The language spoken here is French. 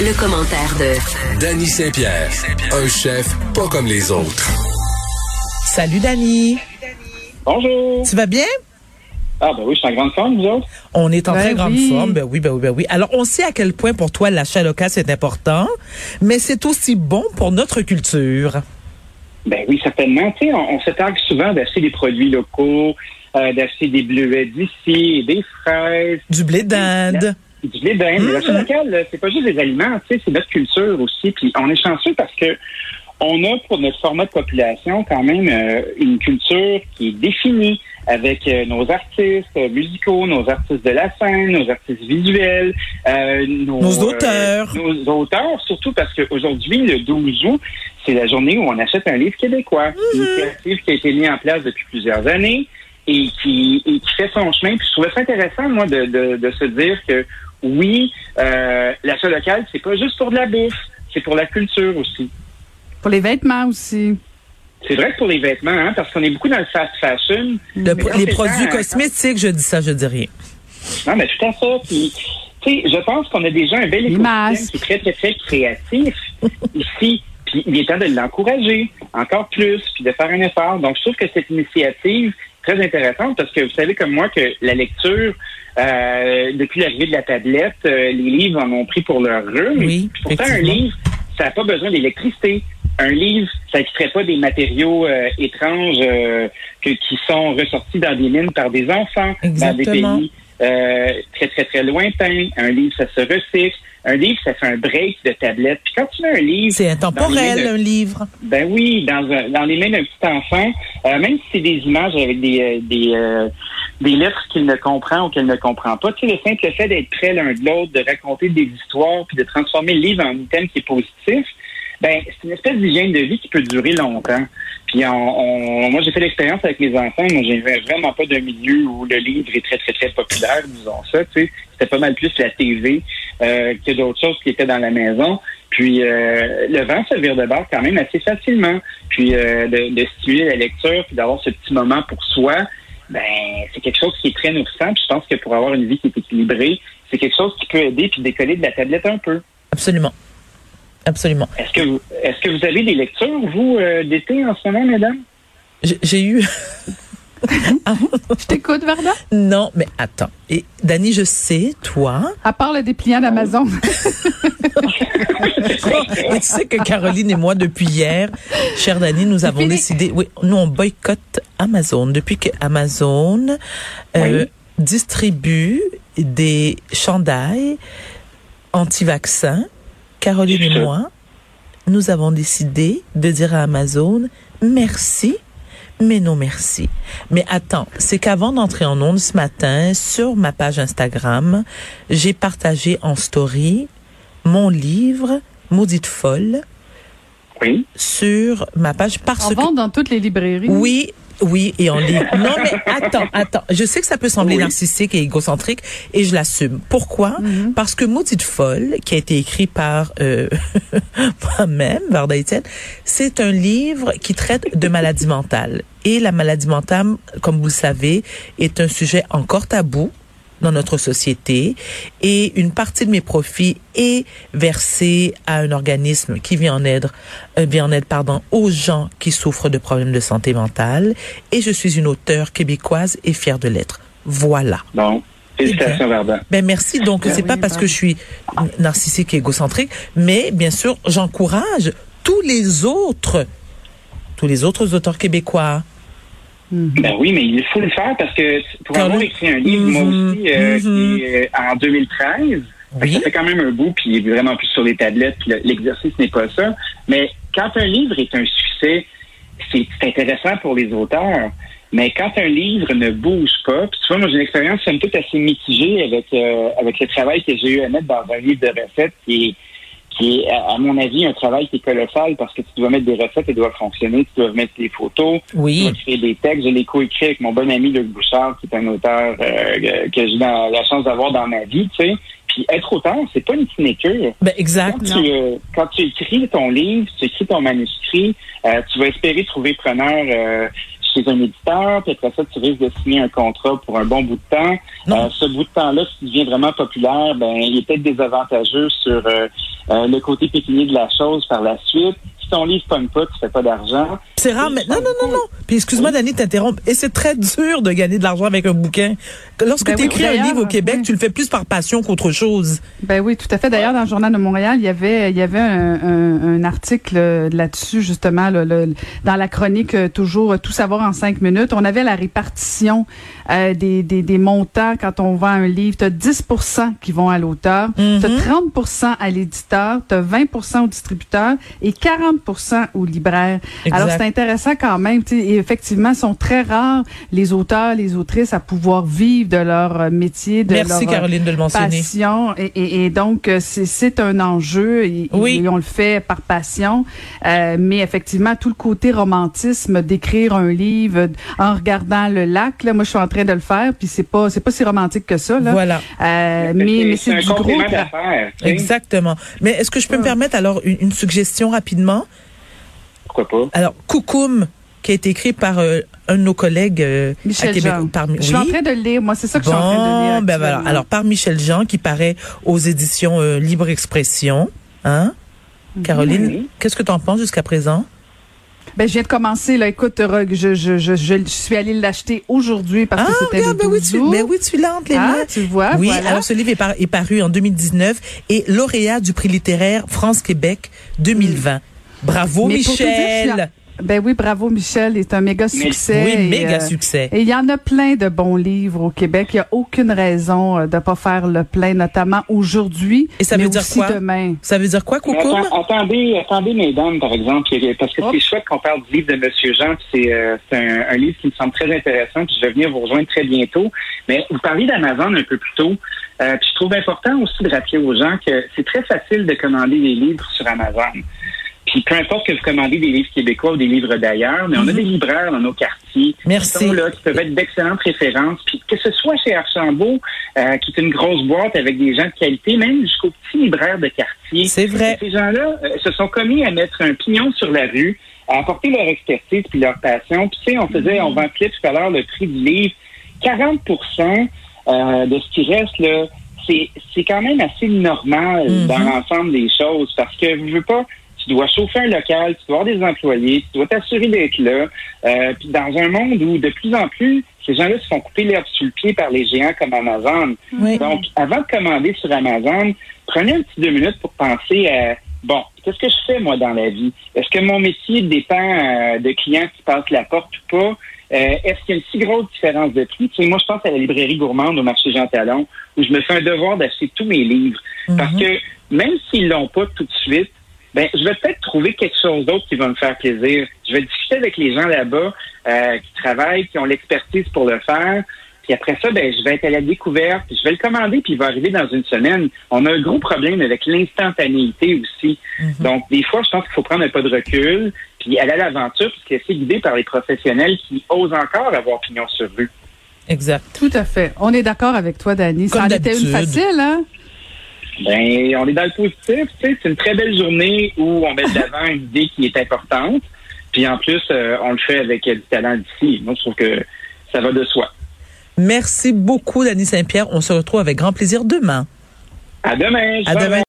Le, commentaire de Danny Saint-Pierre, un chef pas comme les autres. Salut Danny. Bonjour. Tu vas bien? Ah ben oui, je suis en grande forme, vous autres? On est en Ben très grande oui. forme. Ben oui, ben oui, ben oui. Alors, on sait à quel point pour toi l'achat local c'est important, mais c'est aussi bon pour notre culture. Ben oui, certainement. Tu sais, on, on se targue souvent d'acheter des produits locaux, euh, d'acheter des bleuets d'ici, des fraises, Du blé d'Inde. Du lait l'achat local, là, c'est pas juste des aliments, c'est notre culture aussi. Puis on est chanceux parce que on a pour notre format de population quand même euh, une culture qui est définie avec euh, nos artistes musicaux, nos artistes de la scène, nos artistes visuels, euh, nos, Nos auteurs. euh, nos auteurs, surtout parce qu'aujourd'hui, le 12 août, c'est la journée où on achète un livre québécois. Une initiative qui a été mise en place depuis plusieurs années et qui, et qui fait son chemin. Puis je trouvais ça intéressant, moi, de, de, de se dire que oui, euh, l'achat local, c'est pas juste pour de la bouffe, c'est pour la culture aussi. Pour les vêtements aussi. C'est vrai que pour les vêtements, hein, parce qu'on est beaucoup dans le fast fashion. Le- les produits dans- cosmétiques, je dis ça, je dis rien. Non, mais tout à fait. Puis, tu sais, je pense qu'on a déjà un bel écosystème qui est très, très, très créatif ici. Puis, il est temps de l'encourager encore plus, puis de faire un effort. Donc, je trouve que cette initiative très intéressante parce que vous savez comme moi que la lecture, euh, depuis l'arrivée de la tablette, euh, les livres en ont pris pour leur rhume. Oui, Pourtant, un livre, ça n'a pas besoin d'électricité. Un livre, ça n'extrait pas des matériaux euh, étranges euh, que- qui sont ressortis dans des mines par des enfants dans des Exactement. pays euh, très, très, très lointains. Un livre, ça se recycle. Un livre, ça fait un break de tablette. Puis quand tu mets un livre... C'est intemporel, un livre. Ben oui, dans, un- dans les mains d'un petit enfant, euh, même si c'est des images avec des, euh, des, euh, des lettres qu'il ne comprend ou qu'elle ne comprend pas, tu sais, le simple fait d'être près l'un de l'autre, de raconter des histoires, puis de transformer le livre en item qui est positif, ben c'est une espèce d'hygiène de vie qui peut durer longtemps. Puis on, on- moi, j'ai fait l'expérience avec mes enfants. Moi, j'ai vraiment pas d'un milieu où le livre est très, très, très populaire, disons ça. Tu sais, c'était pas mal plus la TV euh, que d'autres choses qui étaient dans la maison. Puis euh, le vent se vire de bord quand même assez facilement. Puis euh, de, de stimuler la lecture, puis d'avoir ce petit moment pour soi, ben c'est quelque chose qui est très nourrissant. Je pense que pour avoir une vie qui est équilibrée, c'est quelque chose qui peut aider puis décoller de la tablette un peu. Absolument. Absolument. Est-ce que vous, est-ce que vous avez des lectures vous euh, d'été en ce moment, mesdames? J'ai- eu. Je t'écoute, Verda. Non, mais attends. Et Dani, je sais, toi? À part le dépliant d'Amazon. Mais tu sais que Caroline et moi, depuis hier, chère Dani, nous avons fini. décidé, oui, nous on boycotte Amazon. Depuis que Amazon euh, distribue des chandails anti-vaccins, Caroline et moi, nous avons décidé de dire à Amazon merci, mais non merci. Mais attends, c'est qu'avant d'entrer en onde ce matin, sur ma page Instagram, j'ai partagé en story mon livre Maudite folle Oui. sur ma page parce En que vente dans toutes les librairies. oui, oui, et en ligne. Non, mais attends, attends. Je sais que ça peut sembler Oui. narcissique et égocentrique, et je l'assume. Pourquoi? Parce que Maudite folle, qui a été écrit par euh, moi-même, Varda Etienne, c'est un livre qui traite de maladie mentale. Et la maladie mentale, comme vous le savez, est un sujet encore tabou dans notre société et une partie de mes profits est versée à un organisme qui vient en aide, euh, vient en aide pardon, aux gens qui souffrent de problèmes de santé mentale et je suis une auteure québécoise et fière de l'être. Voilà. Bon. Félicitations, Verdun. Ben merci. Donc c'est oui, pas parce bravo. que je suis narcissique et égocentrique, mais bien sûr j'encourage tous les autres, tous les autres auteurs québécois. Ben oui, mais il faut le faire parce que pour avoir écrit un livre, moi Mhm, aussi, euh, mhm. qui est, euh, en 2013, Oui. ça fait quand même un bout, puis il est vraiment plus sur les tablettes, l'exercice n'est pas ça. Mais quand un livre est un succès, c'est c'est intéressant pour les auteurs. Mais quand un livre ne bouge pas, puis tu vois, moi j'ai une expérience somme toute assez mitigée avec euh, avec le travail que j'ai eu à mettre dans un livre de recettes qui est qui est, à à mon avis, un travail qui est colossal parce que tu dois mettre des recettes, elles doivent fonctionner, tu dois mettre des photos, tu Oui. dois créer des textes. Je l'ai coécrit avec mon bon ami Luc Bouchard, qui est un auteur euh, que j'ai la chance d'avoir dans ma vie, tu sais. Puis être auteur, c'est pas une sinécure. Ben exact. Quand tu, euh, quand tu écris ton livre, tu écris ton manuscrit, euh, tu vas espérer trouver preneur euh, chez un éditeur, puis après ça, tu risques de signer un contrat pour un bon bout de temps. Euh, ce bout de temps-là, si tu deviens vraiment populaire, ben il est peut-être désavantageux sur euh, le côté pécunier de la chose par la suite. Si ton livre pogne pas, tu fais pas d'argent. C'est rare, mais non, non, non, non. Puis excuse-moi, Dani, t'interrompre. Et c'est très dur de gagner de l'argent avec un bouquin. Lorsque Ben tu oui, écris un livre au Québec, oui. tu le fais plus par passion qu'autre chose. Ben oui, tout à fait. D'ailleurs, dans le journal de Montréal, il y avait, il y avait un, un- un article là-dessus justement, là, le- dans la chronique euh, toujours euh, tout savoir en cinq minutes. On avait la répartition euh, des, des, des montants quand on vend un livre. Tu as 10 qui vont à l'auteur, Mhm. tu as 30 à l'éditeur, tu as 20 au distributeur et 40 au libraire. Exact. Alors c'est intéressant quand même. tu sais, Et effectivement, sont très rares les auteurs, les autrices à pouvoir vivre de leur euh, métier, de Merci, leur euh, Caroline, de le mentionner. passion et, et- et donc euh, c'est c'est un enjeu et, Oui. et on le fait par passion Euh, mais effectivement tout le côté romantisme d'écrire un livre en regardant le lac là moi je suis en train de le faire puis c'est pas c'est pas si romantique que ça là Voilà. Euh, mais mais c'est du gros. Exactement. Mais est-ce que je peux me Ouais. permettre alors une, une suggestion rapidement? Pourquoi pas? Alors, Coucoum, qui a été écrit par euh, un de nos collègues euh, à Michel Québec. Jean. Par, je suis en train de le lire moi c'est ça que je suis en train de lire Bon, ben voilà. Alors, par Michel Jean, qui paraît aux éditions euh, Libre Expression. Hein? Mhm. Caroline, Oui. qu'est-ce que tu en penses jusqu'à présent? Ben, je viens de commencer, là. Écoute, je, je, je, je, je suis allée l'acheter aujourd'hui parce Ah, que c'était le regarde, ben 12 oui, tu, ben oui, tu l'as entre les Ah, tu vois, Oui, voilà. alors ce livre est, par- est paru en 2019 et lauréat du prix littéraire France-Québec 2020. Bravo, Mais Michel! en- Ben oui, bravo Michel, c'est un méga succès. Oui, et, méga euh, succès. Et il y en a plein de bons livres au Québec. Il n'y a aucune raison euh, de pas faire le plein, notamment aujourd'hui. Et ça mais veut dire aussi quoi? demain. Ça veut dire quoi, atten- attendez, attendez, mesdames, par exemple, parce que c'est chouette qu'on parle du livre de Monsieur Jean, puis c'est euh, un, un livre qui me semble très intéressant, puis je vais venir vous rejoindre très bientôt. Mais vous parliez d'Amazon un peu plus tôt, euh, puis je trouve important aussi de rappeler aux gens que c'est très facile de commander des livres sur Amazon. Puis peu importe que vous commandez des livres québécois ou des livres d'ailleurs, mais on a des libraires dans nos quartiers Merci. qui sont là, qui peuvent être d'excellentes références. Puis que ce soit chez Archambault, euh, qui est une grosse boîte avec des gens de qualité, même jusqu'au petit libraire de quartier. C'est vrai. Ces gens-là euh, se sont commis à mettre un pignon sur la rue, à apporter leur expertise puis leur passion. Puis tu sais, on faisait, on ventilait tout à l'heure le prix du livre. 40% euh, de ce qui reste là, c'est c'est quand même assez normal Mhm. dans l'ensemble des choses parce que je veux pas. Tu dois chauffer un local, tu dois avoir des employés, tu dois t'assurer d'être là. Euh, puis dans un monde où de plus en plus ces gens-là se font couper l'herbe sous le pied par les géants comme Amazon. Oui. Donc, avant de commander sur Amazon, prenez un petit deux minutes pour penser à bon, qu'est-ce que je fais moi dans la vie? Est-ce que mon métier dépend euh, de clients qui passent la porte ou pas? Euh, Est-ce qu'il y a une si grosse différence de prix? Tu sais, moi, je pense à la librairie gourmande au marché Jean Talon, où je me fais un devoir d'acheter tous mes livres. Parce que même s'ils l'ont pas tout de suite, ben, je vais peut-être trouver quelque chose d'autre qui va me faire plaisir. Je vais discuter avec les gens là-bas euh, qui travaillent, qui ont l'expertise pour le faire. Puis après ça, ben, je vais être à la découverte, puis je vais le commander, puis il va arriver dans une semaine. On a un gros problème avec l'instantanéité aussi. Donc, des fois, je pense qu'il faut prendre un pas de recul, puis aller à l'aventure, puis se laisser guider par les professionnels qui osent encore avoir pignon sur rue. Exact. Tout à fait. On est d'accord avec toi, Dani. Ça en était une facile, hein? Ben, on est dans le positif, tu sais, c'est une très belle journée où on met de l'avant une idée qui est importante, puis en plus, euh, on le fait avec euh, du talent d'ici. Moi, je trouve que ça va de soi. Merci beaucoup, Dani Saint-Pierre. On se retrouve avec grand plaisir demain. À demain. À demain.